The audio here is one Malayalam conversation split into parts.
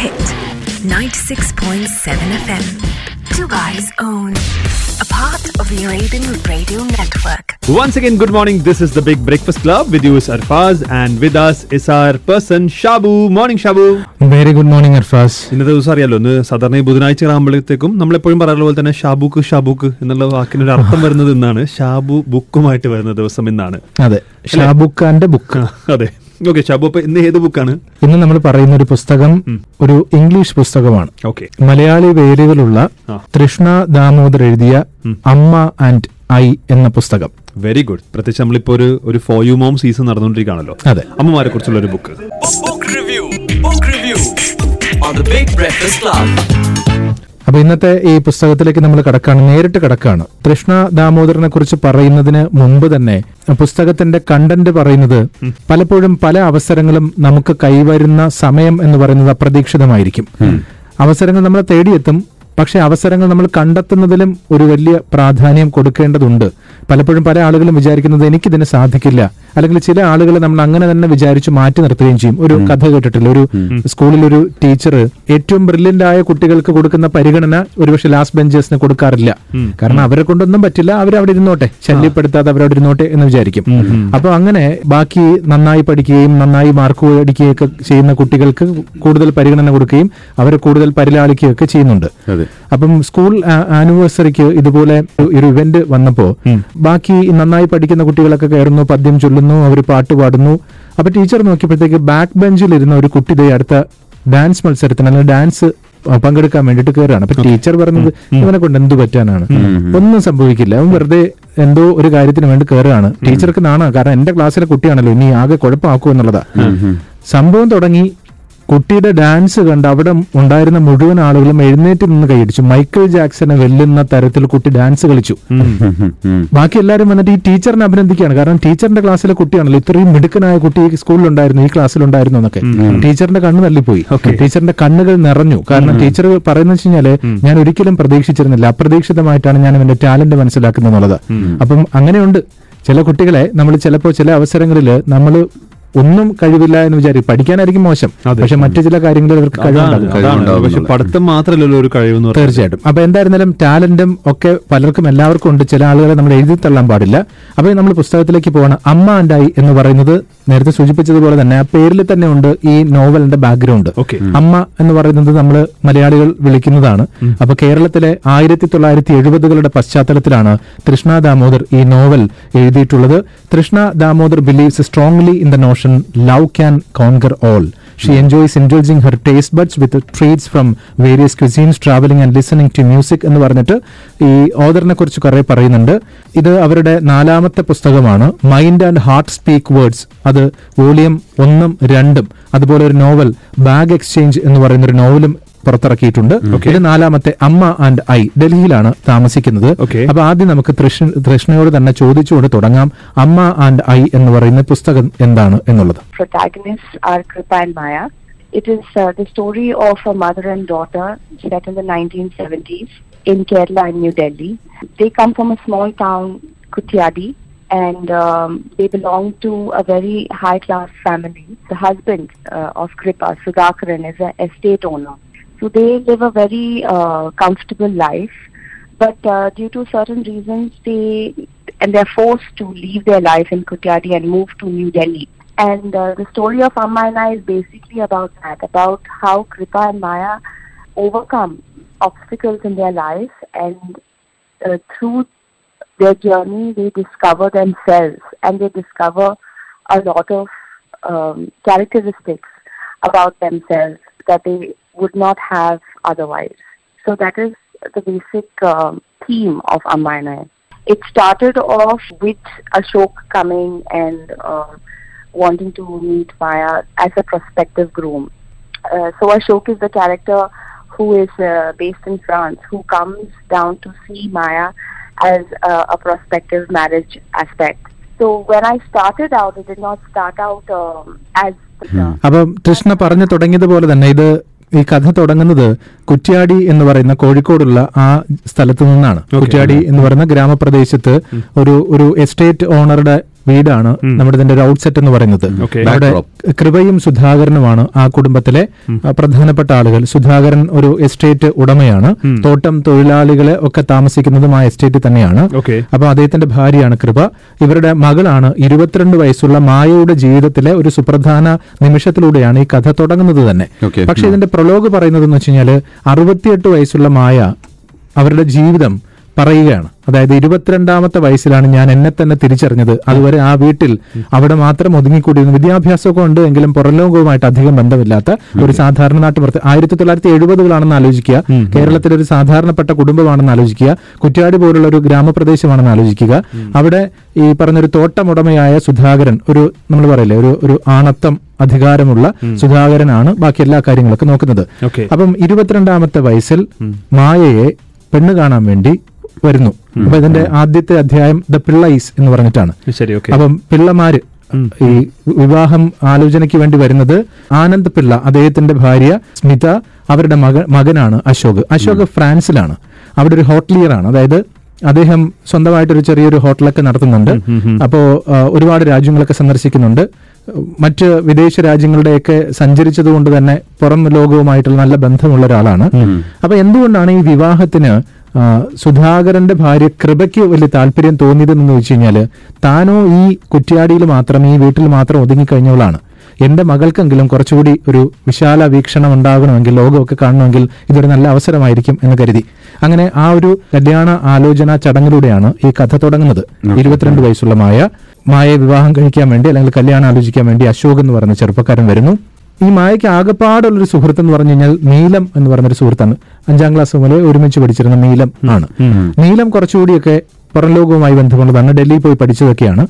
hit 96.7 FM. Dubai's own. A part of the Arabian Radio Network. Once again, good morning. This is the Big Breakfast Club. With you is Arfaz, and with us is our person Shabu. Morning, Shabu. Very good morning Arfaz ഇന്നത്തെ ദിവസം അറിയാലോ ഇന്ന് സാധാരണ ഈ ബുധനാഴ്ചകളാകുമ്പോഴത്തേക്കും നമ്മളെപ്പോഴും പറയാറുള്ള പോലെ തന്നെ ഷാബുക്ക് ഷാബുക്ക് എന്നുള്ള വാക്കിന് ഒരു അർത്ഥം വരുന്നത് ഇന്നാണ് ഷാബു ബുക്കുമായിട്ട് വരുന്ന ദിവസം ഇന്നാണ് അതെ ഷാബുക്കാന്റെ ബുക്ക് അതെ ഓക്കെ ഷാബു അപ്പൊ ഇന്ന് ഏത് ബുക്കാണ് ഇന്ന് നമ്മൾ പറയുന്ന ഒരു പുസ്തകം ഒരു ഇംഗ്ലീഷ് പുസ്തകമാണ്. ഓക്കെ മലയാളി വേരുകളുള്ള. തൃഷ്ണ ദാമോദർ എഴുതിയ അമ്മ ആൻഡ് ഐ എന്ന പുസ്തകം. വെരി ഗുഡ് പ്രത്യേകിച്ച് നമ്മളിപ്പോ ഒരു ഒരു ഫോർ യു മോം സീസൺ നടന്നുകൊണ്ടിരിക്കുകയാണല്ലോ. അതെ. അമ്മമാരെ കുറിച്ചുള്ള ഒരു book book review book review on the Big Breakfast Club. അപ്പൊ ഇന്നത്തെ ഈ പുസ്തകത്തിലേക്ക് നമ്മൾ കടക്കാണ് നേരിട്ട് കടക്കാണ്. കൃഷ്ണ ദാമോദരനെ കുറിച്ച് പറയുന്നതിന് മുമ്പ് തന്നെ പുസ്തകത്തിന്റെ കണ്ടന്റ് പറയുന്നത് പലപ്പോഴും പല അവസരങ്ങളും നമുക്ക് കൈവരുന്ന സമയം എന്ന് പറയുന്നത് അപ്രതീക്ഷിതമായിരിക്കും. അവസരങ്ങൾ നമ്മളെ തേടിയെത്തും പക്ഷെ അവസരങ്ങൾ നമ്മൾ കണ്ടെത്തുന്നതിലും ഒരു വലിയ പ്രാധാന്യം കൊടുക്കേണ്ടതുണ്ട്. പലപ്പോഴും പല ആളുകളും വിചാരിക്കുന്നത് എനിക്കിതിന് സാധിക്കില്ല. അല്ലെങ്കിൽ ചില ആളുകൾ നമ്മൾ അങ്ങനെ തന്നെ വിചാരിച്ച് മാറ്റി നിർത്തുകയും ചെയ്യും. ഒരു കഥ കേട്ടിട്ടില്ല. ഒരു സ്കൂളിൽ ഒരു ടീച്ചർ ഏറ്റവും ബ്രില്യന്റ് ആയ കുട്ടികൾക്ക് കൊടുക്കുന്ന പരിഗണന ഒരുപക്ഷെ ലാസ്റ്റ് ബെഞ്ചേഴ്സിന് കൊടുക്കാറില്ല. കാരണം അവരെ കൊണ്ടൊന്നും പറ്റില്ല. അവർ അവിടെ ഇരുന്നോട്ടെ. ശല്യപ്പെടുത്താതെ അവരവിടെ ഇരുന്നോട്ടെ എന്ന് വിചാരിക്കും. അപ്പൊ അങ്ങനെ ബാക്കി നന്നായി പഠിക്കുകയും നന്നായി മാർക്ക് മേടിക്കുകയൊക്കെ ചെയ്യുന്ന കുട്ടികൾക്ക് കൂടുതൽ പരിഗണന കൊടുക്കുകയും അവരെ കൂടുതൽ പരിലാളിക്കുകയൊക്കെ ചെയ്യുന്നുണ്ട്. അപ്പം സ്കൂൾ ആനിവേഴ്സറിക്ക് ഇതുപോലെ ഒരു ഇവന്റ് വന്നപ്പോ ബാക്കി നന്നായി പഠിക്കുന്ന കുട്ടികളൊക്കെ കയറുന്നു പദ്യം ചൊല്ലുന്നു അവർ പാട്ട് പാടുന്നു. അപ്പൊ ടീച്ചർ നോക്കിയപ്പോഴത്തേക്ക് ബാക്ക് ബെഞ്ചിൽ ഇരുന്ന ഒരു കുട്ടി അടുത്ത ഡാൻസ് മത്സരത്തിന് അല്ലെങ്കിൽ ഡാൻസ് പങ്കെടുക്കാൻ വേണ്ടിട്ട് കയറാണ് അപ്പൊ ടീച്ചർ പറഞ്ഞത് ഇവനെ കൊണ്ട് എന്ത് പറ്റാനാണ്? ഒന്നും സംഭവിക്കില്ല. അവൻ വെറുതെ എന്തോ ഒരു കാര്യത്തിന് വേണ്ടി കയറുകയാണ്. ടീച്ചർക്ക് നാണ. കാരണം എന്റെ ക്ലാസ്സിലെ കുട്ടിയാണല്ലോ ഇനി ആകെ കുഴപ്പമാക്കൂ എന്നുള്ളതാ. സംഭവം തുടങ്ങി കുട്ടിയുടെ ഡാൻസ് കണ്ട് അവിടെ ഉണ്ടായിരുന്ന മുഴുവൻ ആളുകളും എഴുന്നേറ്റ് നിന്ന് കൈയടിച്ചു. മൈക്കിൾ ജാക്സനെ വെല്ലുന്ന തരത്തിൽ കുട്ടി ഡാൻസ് കളിച്ചു. ബാക്കി എല്ലാവരും വന്നിട്ട് ഈ ടീച്ചറിനെ അഭിനന്ദിക്കുകയാണ്. കാരണം ടീച്ചറിന്റെ ക്ലാസ്സിലെ കുട്ടിയാണല്ലോ ഇത്രയും മിടുക്കനായ കുട്ടി ഈ സ്കൂളിലുണ്ടായിരുന്നു ഈ ക്ലാസ്സിലുണ്ടായിരുന്നു എന്നൊക്കെ. ടീച്ചറിന്റെ കണ്ണ് തള്ളിപ്പോയി. ടീച്ചറിന്റെ കണ്ണുകൾ നിറഞ്ഞു. കാരണം ടീച്ചർ പറയുന്നത് വെച്ച് കഴിഞ്ഞാൽ ഞാൻ ഒരിക്കലും പ്രതീക്ഷിച്ചിരുന്നില്ല. അപ്രതീക്ഷിതമായിട്ടാണ് ഞാൻ ഇവന്റെ ടാലന്റ് മനസ്സിലാക്കുന്നത് എന്നുള്ളത് അപ്പം അങ്ങനെയുണ്ട്. ചില കുട്ടികളെ നമ്മൾ ചിലപ്പോൾ ചില അവസരങ്ങളിൽ നമ്മൾ ഒന്നും കഴിവില്ല എന്ന് വിചാരിക്കും. പഠിക്കാനായിരിക്കും മോശം. പക്ഷെ മറ്റു ചില കാര്യങ്ങളിൽ അവർക്ക് കഴിവുണ്ടാകും അതാണ്. പക്ഷെ പഠിത്തം മാത്രമല്ലല്ലോ ഒരു കഴിവെന്ന് പറയുന്നത് തീർച്ചയായിട്ടും. അപ്പൊ എന്തായിരുന്നാലും ടാലന്റും ഒക്കെ പലർക്കും എല്ലാവർക്കും ഉണ്ട്. ചില ആളുകളെ നമ്മൾ എഴുതി തള്ളാൻ പാടില്ല. അപ്പൊ നമ്മൾ പുസ്തകത്തിലേക്ക് പോവാണ്. അമ്മ ആൻഡായി എന്ന് പറയുന്നത് നേരത്തെ സൂചിപ്പിച്ചതുപോലെ തന്നെ ആ പേരിൽ തന്നെ ഉണ്ട് ഈ നോവലിന്റെ ബാക്ക്ഗ്രൗണ്ട്. അമ്മ എന്ന് പറയുന്നത് നമ്മൾ മലയാളികൾ വിളിക്കുന്നതാണ്. അപ്പൊ കേരളത്തിലെ ആയിരത്തി തൊള്ളായിരത്തി എഴുപതുകളുടെ പശ്ചാത്തലത്തിലാണ് തൃഷ്ണ ദാമോദർ ഈ നോവൽ എഴുതിയിട്ടുള്ളത്. Trishna Damodar believes strongly in the notion love can conquer all she enjoys indulging her taste buds with treats from various cuisines travelling and listening to music എന്ന് പറഞ്ഞിട്ട് ഈ ഓദറിനെ കുറിച്ച് കുറെ പറയുന്നുണ്ട്. ഇത് അവരുടെ നാലാമത്തെ പുസ്തകമാണ്. Mind and heart speak words അത് വോളിയം ഒന്നും രണ്ടും. അതുപോലെ ഒരു നോവൽ ബാഗ് എക്സ്ചേഞ്ച് എന്ന് പറയുന്ന ഒരു നോവലും പുറത്തിറക്കിയിട്ടുണ്ട് ഇത് നാലാമത്തെ അമ്മ ആൻഡ് ഐ ഡൽഹിയിലാണ് താമസിക്കുന്നത് അപ്പൊ ആദ്യം നമുക്ക് തൃഷ്ണ തൃഷ്ണയോട് തന്നെ ചോദിച്ചുകൊണ്ട് തുടങ്ങാം അമ്മ ആൻഡ് ഐ എന്ന് പറയുന്ന പുസ്തകം എന്താണ് എന്നുള്ളത് protagonists are Kripa and Maya. It is uh, the story of a mother and daughter set in the 1970s in Kerala and New Delhi. They come from a small town, Kutyadi, and um, they belong to a very high class family. The husband uh, of Kripa, Sudhakaran, is an estate owner. So they live a very uh, comfortable life, but uh, due to certain reasons, they and they're forced to leave their life in Kutyadi and move to New Delhi. And uh, the story of Amma and I is basically about that, about how Kripa and Maya overcome obstacles in their life, and uh, through their journey, they discover themselves and they discover a lot of um, characteristics about themselves that they would not have otherwise. So that is the basic um, theme of Amma and I. It started off with Ashok coming and uh, wanting to meet Maya as a prospective groom. Uh, so Ashok is the character who is uh, based in France, who comes down to see Maya as uh, a prospective marriage aspect. So when I started out, it did not start out um, as the അപ്പം കൃഷ്ണ പറഞ്ഞു തുടങ്ങിയതുപോലെ തന്നെ ഇത് ഈ കഥ തുടങ്ങുന്നത് കുറ്റ്യാടി എന്ന് പറയുന്ന കോഴിക്കോടുള്ള ആ സ്ഥലത്ത് നിന്നാണ്. കുറ്റ്യാടി എന്ന് പറയുന്ന ഗ്രാമപ്രദേശത്ത് ഒരു ഒരു എസ്റ്റേറ്റ് ഓണറുടെ വീടാണ് നമ്മുടെ ഇതിന്റെ ഒരു ഔട്ട്സെറ്റ് എന്ന് പറയുന്നത്. Okay. അവിടെ കൃപയും സുധാകരനുമാണ് ആ കുടുംബത്തിലെ പ്രധാനപ്പെട്ട ആളുകൾ. സുധാകരൻ ഒരു എസ്റ്റേറ്റ് ഉടമയാണ്. തോട്ടം തൊഴിലാളികളെ ഒക്കെ താമസിക്കുന്നതും ആ എസ്റ്റേറ്റ് തന്നെയാണ്. ഓക്കെ അപ്പൊ അദ്ദേഹത്തിന്റെ ഭാര്യയാണ് കൃപ. ഇവരുടെ മകളാണ് ഇരുപത്തിരണ്ട് വയസ്സുള്ള മായയുടെ ജീവിതത്തിലെ ഒരു സുപ്രധാന നിമിഷത്തിലൂടെയാണ് ഈ കഥ തുടങ്ങുന്നത് തന്നെ. പക്ഷെ ഇതിന്റെ പ്രൊലോഗ് പറയുന്നത് എന്ന് വെച്ച് കഴിഞ്ഞാൽ അറുപത്തിയെട്ട് വയസ്സുള്ള മായ അവരുടെ ജീവിതം പറയുകയാണ്. അതായത് ഇരുപത്തിരണ്ടാമത്തെ വയസ്സിലാണ് ഞാൻ എന്നെ തന്നെ തിരിച്ചറിഞ്ഞത്. അതുവരെ ആ വീട്ടിൽ അവിടെ മാത്രം ഒതുങ്ങിക്കൂടിയിരുന്നു. വിദ്യാഭ്യാസമൊക്കെ ഉണ്ട് എങ്കിലും പുറലോകവുമായിട്ട് അധികം ബന്ധമില്ലാത്ത ഒരു സാധാരണ നാട്ടുപുറത്ത് ആയിരത്തി തൊള്ളായിരത്തി എഴുപതുകളാണെന്ന് ആലോചിക്കുക കേരളത്തിലെ ഒരു സാധാരണപ്പെട്ട കുടുംബമാണെന്ന് ആലോചിക്കുക. കുറ്റ്യാടി പോലുള്ള ഒരു ഗ്രാമപ്രദേശമാണെന്ന് ആലോചിക്കുക. അവിടെ ഈ പറഞ്ഞൊരു തോട്ടമുടമയായ സുധാകരൻ ഒരു നമ്മൾ പറയില്ലേ ഒരു ഒരു ആണത്തം അധികാരമുള്ള സുധാകരനാണ് ബാക്കി എല്ലാ കാര്യങ്ങളൊക്കെ നോക്കുന്നത്. അപ്പം ഇരുപത്തിരണ്ടാമത്തെ വയസ്സിൽ മായയെ പെണ്ണ് കാണാൻ വേണ്ടി വരുന്നു. അപ്പൊ ഇതിന്റെ ആദ്യത്തെ അധ്യായം ദ പിള്ളൈസ് എന്ന് പറഞ്ഞിട്ടാണ്. അപ്പം പിള്ളമാര് ഈ വിവാഹം ആലോചനയ്ക്ക് വേണ്ടി വരുന്നത് ആനന്ദ് പിള്ള അദ്ദേഹത്തിന്റെ ഭാര്യ സ്മിത അവരുടെ മകൻ മകനാണ് അശോക്. അശോക് ഫ്രാൻസിലാണ്. അവിടെ ഒരു ഹോട്ടലിയർ ആണ് അതായത് അദ്ദേഹം സ്വന്തമായിട്ടൊരു ചെറിയൊരു ഹോട്ടലൊക്കെ നടത്തുന്നുണ്ട്. അപ്പോ ഒരുപാട് രാജ്യങ്ങളൊക്കെ സന്ദർശിക്കുന്നുണ്ട്. മറ്റ് വിദേശ രാജ്യങ്ങളുടെയൊക്കെ സഞ്ചരിച്ചത് കൊണ്ട് തന്നെ പുറം ലോകവുമായിട്ടുള്ള നല്ല ബന്ധമുള്ള ഒരാളാണ്. അപ്പൊ എന്തുകൊണ്ടാണ് ഈ വിവാഹത്തിന് സുധാകരന്റെ ഭാര്യ കൃപയ്ക്ക് വലിയ താല്പര്യം തോന്നിയതെന്ന് ചോദിച്ചു കഴിഞ്ഞാൽ താനോ ഈ കുറ്റ്യാടിയിൽ മാത്രം ഈ വീട്ടിൽ മാത്രം ഒതുങ്ങിക്കഴിഞ്ഞവളാണ്. എന്റെ മകൾക്കെങ്കിലും കുറച്ചുകൂടി ഒരു വിശാല വീക്ഷണം ഉണ്ടാകണമെങ്കിൽ ലോകമൊക്കെ കാണണമെങ്കിൽ ഇതൊരു നല്ല അവസരമായിരിക്കും എന്ന് കരുതി. അങ്ങനെ ആ ഒരു കല്യാണ ആലോചന ചടങ്ങിലൂടെയാണ് ഈ കഥ തുടങ്ങുന്നത്. ഇരുപത്തിരണ്ട് വയസ്സുള്ള മായ മായയെ വിവാഹം കഴിക്കാൻ വേണ്ടി അല്ലെങ്കിൽ കല്യാണം ആലോചിക്കാൻ വേണ്ടി അശോക് എന്ന് പറയുന്ന ചെറുപ്പക്കാരൻ വരുന്നു. ഈ മായയ്ക്ക് ആകെപ്പാടുള്ളൊരു സുഹൃത്ത് എന്ന് പറഞ്ഞു കഴിഞ്ഞാൽ നീലം എന്ന് പറഞ്ഞൊരു സുഹൃത്താണ്. അഞ്ചാം ക്ലാസ് മുതൽ ഒരുമിച്ച് പഠിച്ചിരുന്ന നീലം ആണ്. നീലം കുറച്ചുകൂടിയൊക്കെ പുറം ലോകവുമായി ബന്ധമുള്ളതാണ് ഡൽഹിയിൽ പോയി പഠിച്ചതൊക്കെയാണ്.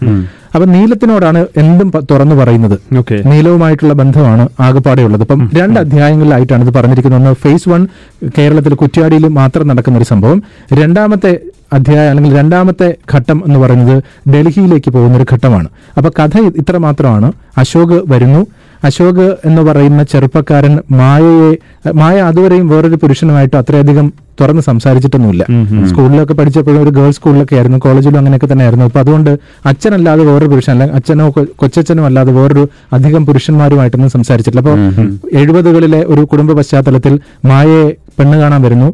അപ്പൊ നീലത്തിനോടാണ് എന്തും തുറന്നു പറയുന്നത്. നീലവുമായിട്ടുള്ള ബന്ധമാണ് ആകെപ്പാടെ ഉള്ളത് ഇപ്പം രണ്ട് അധ്യായങ്ങളിലായിട്ടാണ് ഇത് പറഞ്ഞിരിക്കുന്നത്. ഒന്ന് ഫേസ് വൺ കേരളത്തിൽ കുറ്റ്യാടിയിൽ മാത്രം നടക്കുന്ന ഒരു സംഭവം. രണ്ടാമത്തെ അധ്യായം അല്ലെങ്കിൽ രണ്ടാമത്തെ ഘട്ടം എന്ന് പറയുന്നത് ഡൽഹിയിലേക്ക് പോകുന്ന ഒരു ഘട്ടമാണ്. അപ്പൊ കഥ ഇത്ര മാത്രമാണ് അശോക് വരുന്നു. അശോക് എന്ന് പറയുന്ന ചെറുപ്പക്കാരൻ മായയെ മായ അതുവരെയും വേറൊരു പുരുഷനുമായിട്ട് അത്രയധികം തുറന്ന് സംസാരിച്ചിട്ടൊന്നുമില്ല. സ്കൂളിലൊക്കെ പഠിച്ചപ്പോഴും ഒരു ഗേൾസ് സ്കൂളിലൊക്കെ ആയിരുന്നു കോളേജിലും അങ്ങനെയൊക്കെ തന്നെ ആയിരുന്നു അപ്പൊ അതുകൊണ്ട് അച്ഛനല്ലാതെ വേറൊരു പുരുഷൻ അല്ലെങ്കിൽ അച്ഛനോ കൊച്ചനും കൊച്ചച്ഛനോ അല്ലാതെ വേറൊരു അധികം പുരുഷന്മാരുമായിട്ടൊന്നും സംസാരിച്ചിട്ടില്ല. അപ്പോൾ എഴുപതുകളിലെ ഒരു കുടുംബ പശ്ചാത്തലത്തിൽ മായയെ പെണ്ണ് കാണാൻ വരുന്നു.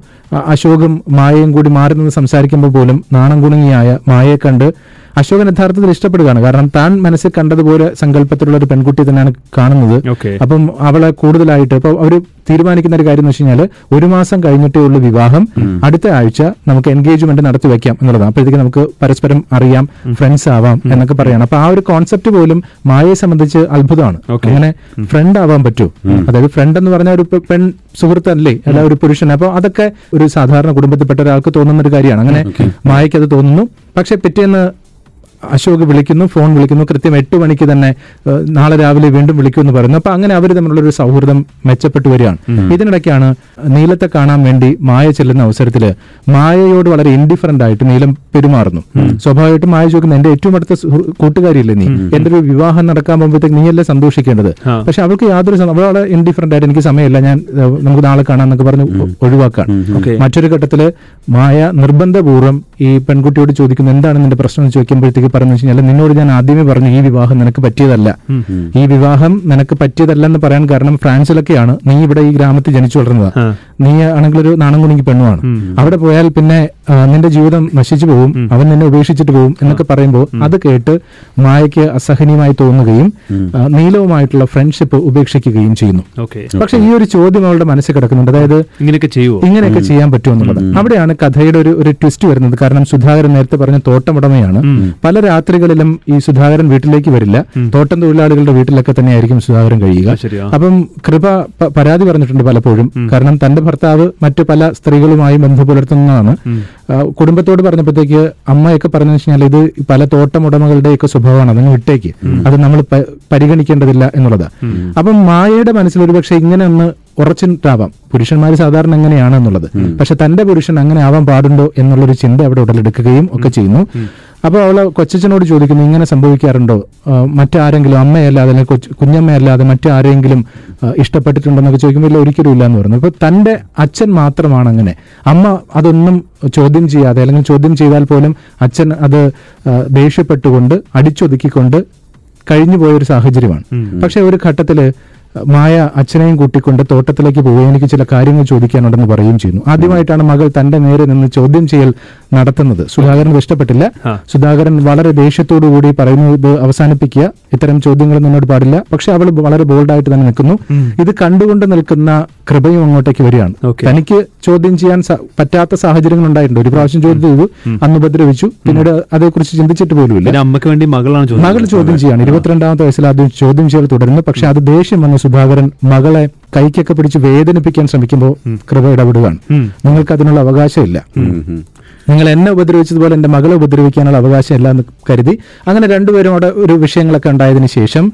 അശോകും മായയും കൂടി മാറി നിന്ന് സംസാരിക്കുമ്പോൾ പോലും നാണം കുണുങ്ങിയായ മായയെ കണ്ട് അശോകൻ യഥാർത്ഥത്തിൽ ഇഷ്ടപ്പെടുകയാണ്. കാരണം താൻ മനസ്സിൽ കണ്ടതുപോലെ സങ്കല്പത്തിലുള്ള ഒരു പെൺകുട്ടി തന്നെയാണ് കാണുന്നത്. അപ്പം അവളെ കൂടുതലായിട്ട് ഇപ്പൊ അവർ തീരുമാനിക്കുന്ന ഒരു കാര്യം എന്ന് വെച്ച് കഴിഞ്ഞാൽ ഒരു മാസം കഴിഞ്ഞിട്ടേ ഉള്ളൂ വിവാഹം. അടുത്ത ആഴ്ച നമുക്ക് എൻഗേജ്മെന്റ് നടത്തി വെക്കാം എന്നുള്ളതാണ്. അപ്പോഴത്തേക്ക് നമുക്ക് പരസ്പരം അറിയാം ഫ്രണ്ട്സ് ആവാം എന്നൊക്കെ പറയാണ്. അപ്പൊ ആ ഒരു കോൺസെപ്റ്റ് പോലും മായയെ സംബന്ധിച്ച് അത്ഭുതമാണ്. അങ്ങനെ ഫ്രണ്ട് ആവാൻ പറ്റൂ. അതായത് ഫ്രണ്ട് എന്ന് പറഞ്ഞ ഒരു പെൺ പെൺ സുഹൃത്തല്ലേ അല്ല? ഒരു പുരുഷൻ അപ്പൊ അതൊക്കെ ഒരു സാധാരണ കുടുംബത്തിൽപ്പെട്ട ഒരാൾക്ക് തോന്നുന്ന ഒരു കാര്യമാണ്. അങ്ങനെ മായയ്ക്ക് അത് തോന്നുന്നു. പക്ഷെ പിറ്റേന്ന് അശോക് വിളിക്കുന്നു ഫോൺ വിളിക്കുന്നു. കൃത്യം എട്ട് മണിക്ക് തന്നെ നാളെ രാവിലെ വീണ്ടും വിളിക്കുമെന്ന് പറയുന്നു. അപ്പൊ അങ്ങനെ അവർ തമ്മിലുള്ള ഒരു സൗഹൃദം മെച്ചപ്പെട്ടു വരികയാണ്. ഇതിനിടയ്ക്കാണ് നീലത്തെ കാണാൻ വേണ്ടി മായ ചെല്ലുന്ന അവസരത്തിൽ മായയോട് വളരെ ഇൻഡിഫറന്റ് ആയിട്ട് നീലം പെരുമാറുന്നു. സ്വാഭാവികമായിട്ടും മായ ചോദിക്കുന്നു എന്റെ ഏറ്റവും അടുത്ത കൂട്ടുകാരിയില്ലേ നീ? എന്റെ ഒരു വിവാഹം നടക്കാൻ പോകുമ്പോഴത്തേക്ക് നീയല്ലേ സന്തോഷിക്കേണ്ടത്. പക്ഷെ അവൾക്ക് യാതൊരു അവളെ വളരെ ഇൻഡിഫറന്റ് ആയിട്ട് എനിക്ക് സമയമില്ല ഞാൻ നമുക്ക് നാളെ കാണാം എന്നൊക്കെ പറഞ്ഞ് ഒ- ഒഴിവാക്കാണ്. മറ്റൊരു ഘട്ടത്തിൽ മായ നിർബന്ധപൂർവം ഈ പെൺകുട്ടിയോട് ചോദിക്കുന്നു എന്താണ് നിന്റെ പ്രശ്നം? എന്ന് ചോദിക്കുമ്പോഴത്തേക്ക് പറഞ്ഞു വെച്ചാൽ നിന്നോട് ഞാൻ ആദ്യമേ പറഞ്ഞു ഈ വിവാഹം നിനക്ക് പറ്റിയതല്ല. ഈ വിവാഹം നിനക്ക് പറ്റിയതല്ല എന്ന് പറയാൻ കാരണം ഫ്രാൻസിലൊക്കെയാണ് നീ ഇവിടെ ഈ ഗ്രാമത്തിൽ ജനിച്ചു വളർന്നത്. നീ ആണെങ്കിൽ ഒരു നാണം കുണുങ്ങി പെണ്ണുമാണ് അവിടെ പോയാൽ പിന്നെ നിന്റെ ജീവിതം നശിച്ചു പോകും. അവൻ നിന്നെ ഉപേക്ഷിച്ചിട്ട് പോകും എന്നൊക്കെ പറയുമ്പോൾ അത് കേട്ട് മായയ്ക്ക് അസഹനീയമായി തോന്നുകയും നീലവുമായിട്ടുള്ള ഫ്രണ്ട്ഷിപ്പ് ഉപേക്ഷിക്കുകയും ചെയ്യുന്നു. പക്ഷെ ഈ ഒരു ചോദ്യം അവളുടെ മനസ്സിൽ കിടക്കുന്നുണ്ട്. അതായത് ഇങ്ങനെയൊക്കെ ചെയ്യുമോ ഇങ്ങനെയൊക്കെ ചെയ്യാൻ പറ്റുമെന്നുള്ളത്. അവിടെയാണ് കഥയുടെ ഒരു ഒരു ട്വിസ്റ്റ് വരുന്നത്. കാരണം സുധാകരൻ നേരത്തെ പറഞ്ഞ തോട്ടമുടമയാണ്. പല രാത്രികളിലും ഈ സുധാകരൻ വീട്ടിലേക്ക് വരില്ല. തോട്ടം തൊഴിലാളികളുടെ വീട്ടിലൊക്കെ തന്നെയായിരിക്കും സുധാകരൻ കഴിയുക. അപ്പം കൃപ പരാതി പറഞ്ഞിട്ടുണ്ട് പലപ്പോഴും. കാരണം തന്റെ ഭർത്താവ് മറ്റു പല സ്ത്രീകളുമായി ബന്ധം പുലർത്തുന്നതാണ് കുടുംബത്തോട് പറഞ്ഞപ്പോഴത്തേക്ക് അമ്മയൊക്കെ പറഞ്ഞു വെച്ചാൽ ഇത് പല തോട്ടമുടമകളുടെയൊക്കെ സ്വഭാവമാണ് അതങ്ങ് വിട്ടേക്ക് അത് നമ്മൾ പരിഗണിക്കേണ്ടതില്ല എന്നുള്ളത്. അപ്പം മായയുടെ മനസ്സിൽ ഒരുപക്ഷെ ഇങ്ങനെ ഒന്ന് ഉറച്ചിട്ടാവാം. പുരുഷന്മാർ സാധാരണ എങ്ങനെയാണ് എന്നുള്ളത്. പക്ഷെ തന്റെ പുരുഷൻ അങ്ങനെ ആവാൻ പാടുണ്ടോ എന്നുള്ളൊരു ചിന്ത അവിടെ ഉടലെടുക്കുകയും ഒക്കെ ചെയ്യുന്നു. അപ്പോൾ അവൾ കൊച്ചച്ഛനോട് ചോദിക്കുന്നു ഇങ്ങനെ സംഭവിക്കാറുണ്ടോ? മറ്റാരെങ്കിലും അമ്മയല്ലാതെ അല്ലെങ്കിൽ കൊച്ചു കുഞ്ഞമ്മയല്ലാതെ മറ്റാരെങ്കിലും ഇഷ്ടപ്പെട്ടിട്ടുണ്ടെന്നൊക്കെ ഇഷ്ടപ്പെട്ടിട്ടുണ്ടോ എന്നൊക്കെ ചോദിക്കുമ്പോൾ ഇല്ല ഒരിക്കലും ഇല്ല എന്ന് പറഞ്ഞു. അപ്പോൾ തന്റെ അച്ഛൻ മാത്രമാണ് അങ്ങനെ അമ്മ അതൊന്നും ചോദ്യം ചെയ്യാതെ അല്ലെങ്കിൽ ചോദ്യം ചെയ്താൽ പോലും അച്ഛൻ അത് ദേഷ്യപ്പെട്ടുകൊണ്ട് അടിച്ചൊതുക്കിക്കൊണ്ട് കഴിഞ്ഞു പോയൊരു സാഹചര്യമാണ് പക്ഷെ ഒരു ഘട്ടത്തിൽ മായ അച്ഛനെയും കൂട്ടിക്കൊണ്ട് തോട്ടത്തിലേക്ക് പോവുകയും എനിക്ക് ചില കാര്യങ്ങൾ ചോദിക്കാനുണ്ടെന്ന് പറയുകയും ചെയ്യുന്നു. ആദ്യമായിട്ടാണ് മകൾ തന്റെ നേരെ നിന്ന് ചോദ്യം ചെയ്യൽ നടത്തുന്നത്. സുധാകരൻ ഇഷ്ടപ്പെട്ടില്ല. സുധാകരൻ വളരെ ദേഷ്യത്തോടു കൂടി പറയുന്നത് ഇത് അവസാനിപ്പിക്കുക. ഇത്തരം ചോദ്യങ്ങൾ നിന്നോട് പാടില്ല. പക്ഷെ അവൾ വളരെ ബോൾഡായിട്ട് തന്നെ നിൽക്കുന്നു. ഇത് കണ്ടുകൊണ്ട് നിൽക്കുന്ന കൃപയും അങ്ങോട്ടേക്ക് വരികയാണ്. തനിക്ക് ചോദ്യം ചെയ്യാൻ പറ്റാത്ത സാഹചര്യങ്ങൾ ഉണ്ടായിട്ടുണ്ട്. ഒരു പ്രാവശ്യം ചോദ്യം ചെയ്തു. അന്ന് ഉപദ്രവിച്ചു. പിന്നീട് അതേക്കുറിച്ച് ചിന്തിച്ചിട്ട് പോലുമില്ല. മകൾ ചോദ്യം ചെയ്യാണ്. ഇരുപത്തിരണ്ടാമത്തെ വയസ്സിൽ ആദ്യം ചോദ്യം ചെയ്യൽ തുടരുന്നു. പക്ഷെ അത് ദേഷ്യം വന്ന സുധാകരൻ മകളെ കൈക്കൊക്കെ പിടിച്ച് വേദനിപ്പിക്കാൻ ശ്രമിക്കുമ്പോൾ കൃപ ഇടപെടുകയാണ്. നിങ്ങൾക്ക് അതിനുള്ള അവകാശമില്ല. നിങ്ങൾ എന്നെ ഉപദ്രവിച്ചതുപോലെ എന്റെ മകളെ ഉപദ്രവിക്കാനുള്ള അവകാശമില്ല എന്ന് കരുതി അങ്ങനെ രണ്ടുപേരും അവിടെ ഒരു വിഷയങ്ങളൊക്കെ ഉണ്ടായതിനു ശേഷം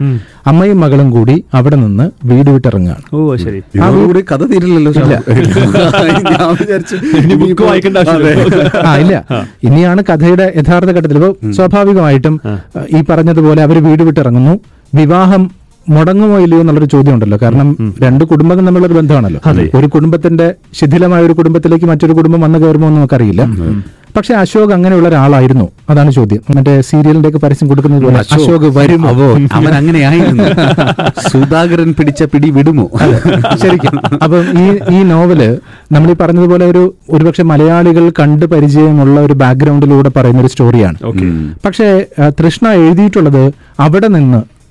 അമ്മയും മകളും കൂടി അവിടെ നിന്ന് വീട് വിട്ടിറങ്ങുകയാണ്. ഓ ശരി. കൂടി കഥ തീരില്ലല്ലോ ആ ഇല്ല. ഇനിയാണ് കഥയുടെ യഥാർത്ഥ ഘട്ടത്തിൽ. ഇപ്പൊ സ്വാഭാവികമായിട്ടും ഈ പറഞ്ഞതുപോലെ അവർ വീട് വിട്ടിറങ്ങുന്നു. വിവാഹം മുടങ്ങുമോ ഇല്ലയോ എന്നുള്ളൊരു ചോദ്യം ഉണ്ടല്ലോ കാരണം രണ്ട് കുടുംബങ്ങൾ തമ്മിലുള്ള ബന്ധമാണല്ലോ. ഒരു കുടുംബത്തിന്റെ ശിഥിലമായ ഒരു കുടുംബത്തിലേക്ക് മറ്റൊരു കുടുംബം വന്നു കയറുമോ എന്ന് നമുക്കറിയില്ല. പക്ഷെ അശോക് അങ്ങനെയുള്ള ഒരാളായിരുന്നു. അതാണ് ചോദ്യം. മറ്റേ സീരിയലിന്റെ ഒക്കെ പരസ്യം കൊടുക്കുന്നത് പോലെ അശോക് വരുമോ? അവോ അവൻ അങ്ങനെയായിരുന്നു. സുധാകരൻ പിടിച്ച പിടി വിടുമോ? ശരിക്കും. അപ്പം ഈ ഈ നോവൽ നമ്മൾ ഈ പറഞ്ഞതുപോലെ ഒരു ഒരുപക്ഷെ മലയാളികൾ കണ്ട് പരിചയമുള്ള ഒരു ബാക്ക്ഗ്രൗണ്ടിലൂടെ പറയുന്ന ഒരു സ്റ്റോറിയാണ് പക്ഷേ തൃഷ്ണ എഴുതിയിട്ടുള്ളത് അവിടെ നിന്ന്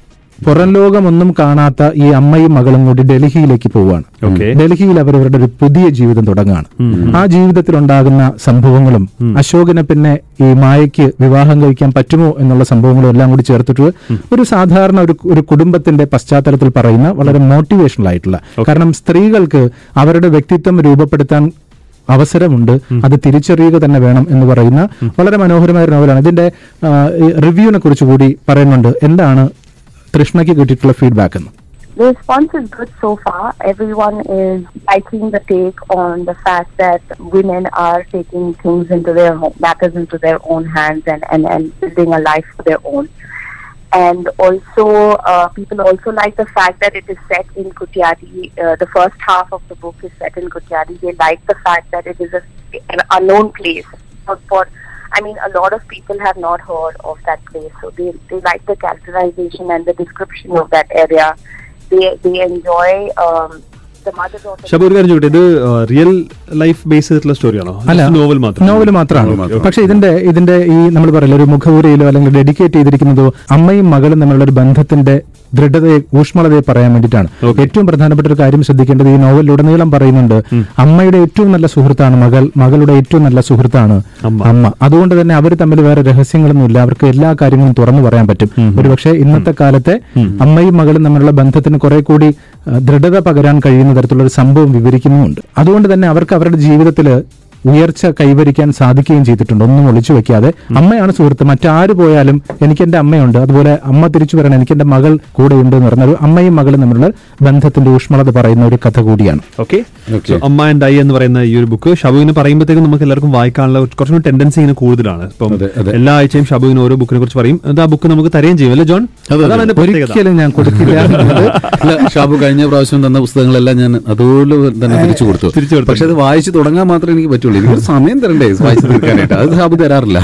പുറം ലോകമൊന്നും കാണാത്ത ഈ അമ്മയും മകളും കൂടി ഡൽഹിയിലേക്ക് പോവുകയാണ്. ഡൽഹിയിൽ അവർ അവരുടെ ഒരു പുതിയ ജീവിതം തുടങ്ങുകയാണ്. ആ ജീവിതത്തിൽ ഉണ്ടാകുന്ന സംഭവങ്ങളും അശോകനെ പിന്നെ ഈ മായയ്ക്ക് വിവാഹം കഴിക്കാൻ പറ്റുമോ എന്നുള്ള സംഭവങ്ങളും എല്ലാം കൂടി ചേർത്തിട്ട് ഒരു സാധാരണ ഒരു ഒരു കുടുംബത്തിന്റെ പശ്ചാത്തലത്തിൽ പറയുന്ന വളരെ മോട്ടിവേഷണൽ ആയിട്ടുള്ള കാരണം സ്ത്രീകൾക്ക് അവരുടെ വ്യക്തിത്വം രൂപപ്പെടുത്താൻ അവസരമുണ്ട്. അത് തിരിച്ചറിയുക തന്നെ വേണം എന്ന് പറയുന്ന വളരെ മനോഹരമായ ഒരു നോവലാണ് ഇതിന്റെ റിവ്യൂവിനെ കുറിച്ച് കൂടി പറയുന്നുണ്ട്. എന്താണ് തൃഷ്ണയ്ക്ക് കിട്ടിയിട്ടുള്ള ഫീഡ്ബാക്ക് എന്ന് The response is good so far. Everyone is liking the take on the fact that women are taking things into their home, matters into their own hands and, and, and building a life of their own. And also, uh, people also like the fact that it is set in Kutyadi. Uh, the first half of the book is set in Kutyadi. They like the fact that it is a, an unknown place. For, for, I mean, a lot of people have not heard of that place, so they, they like the characterization and the description of that area. They they enjoy um. Shabu ഒരു കാര്യം ഇത് റിയൽ ലൈഫ് ബേസ് ചെയ്തിട്ടുള്ള സ്റ്റോറിയാണോ അല്ല. നോവൽ മാത്രം? നോവൽ മാത്രമാണ്. പക്ഷെ ഇതിന്റെ ഇതിന്റെ ഈ നമ്മൾ പറയില്ല ഒരു മുഖപുരയിലോ അല്ലെങ്കിൽ ഡെഡിക്കേറ്റ് ചെയ്തിരിക്കുന്നതോ അമ്മയും മകളും തമ്മിലുള്ള ഒരു ബന്ധത്തിന്റെ ദൃഢതയെ ഊഷ്മളതയെ പറയാൻ വേണ്ടിയിട്ടാണ്. ഏറ്റവും പ്രധാനപ്പെട്ട ഒരു കാര്യം ശ്രദ്ധിക്കേണ്ടത് ഈ നോവലിലുടനീളം പറയുന്നുണ്ട് അമ്മയുടെ ഏറ്റവും നല്ല സുഹൃത്താണ് മകൾ മകളുടെ ഏറ്റവും നല്ല സുഹൃത്താണ് അമ്മ. അമ്മ. അതുകൊണ്ട് തന്നെ അവർ തമ്മിൽ വേറെ രഹസ്യങ്ങളൊന്നുമില്ല. അവർക്ക് എല്ലാ കാര്യങ്ങളും തുറന്നു പറയാൻ പറ്റും. ഒരുപക്ഷെ ഇന്നത്തെ കാലത്തെ അമ്മയും മകളും തമ്മിലുള്ള ബന്ധത്തിന് കുറെ കൂടി ദൃഢത പകരാൻ കഴിയുന്ന തരത്തിലുള്ള ഒരു സംഭവം വിവരിക്കുന്നുമുണ്ട്. അതുകൊണ്ട് തന്നെ അവർക്ക് അവരുടെ ജീവിതത്തിൽ ഉയർച്ച കൈവരിക്കാൻ സാധിക്കുകയും ചെയ്തിട്ടുണ്ട്. ഒന്നും ഒളിച്ചു വെക്കാതെ. അമ്മയാണ് സുഹൃത്ത്. മറ്റാര് പോയാലും എനിക്ക് എന്റെ അമ്മയുണ്ട്. അതുപോലെ അമ്മ തിരിച്ചു വരണം. എനിക്ക് എന്റെ മകൾ കൂടെ ഉണ്ട് എന്ന് പറഞ്ഞ ഒരു അമ്മയും മകളും തമ്മിലുള്ള ബന്ധത്തിന്റെ ഊഷ്മളത പറയുന്ന ഒരു കഥ കൂടിയാണ്. Okay Okay. Amma and I എന്ന് പറയുന്ന ഈ ഒരു ബുക്ക് ഷബുവിനെ പറയുമ്പോഴത്തേക്കും നമുക്ക് എല്ലാവർക്കും വായിക്കാനുള്ള കുറച്ചും കൂടി ടെൻഡൻസി ഇങ്ങനെ കൂടുതലാണ്. ഇപ്പം. എല്ലാ ആഴ്ചയും ഷബുവിന് ഓരോ ബുക്കിനെ കുറിച്ച് പറയും. അത് ആ ബുക്ക് നമുക്ക് തരുകയും ചെയ്യും. അല്ലേ ജോൺ? അതാണ് അതിന്റെ പ്രത്യേകത. ഒരിക്കലും ഞാൻ കൊടുക്കില്ല. ഷാബു കഴിഞ്ഞ പ്രാവശ്യം തന്ന പുസ്തകങ്ങളെല്ലാം ഞാൻ അതുപോലെ തന്നെ തിരിച്ചു കൊടുത്തു. തിരിച്ചു കൊടുത്തു. പക്ഷെ അത് വായിച്ചു തുടങ്ങാൻ മാത്രമേ എനിക്ക് പറ്റുള്ളൂ. പറ്റുള്ളൂ ഇതിനൊരു സമയം തരണ്ടേ? വായിച്ചു തീർക്കാനായിട്ട്. അത് Sabu തരാറില്ല.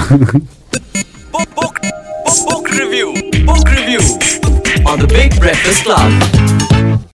Book review book review on the big breakfast club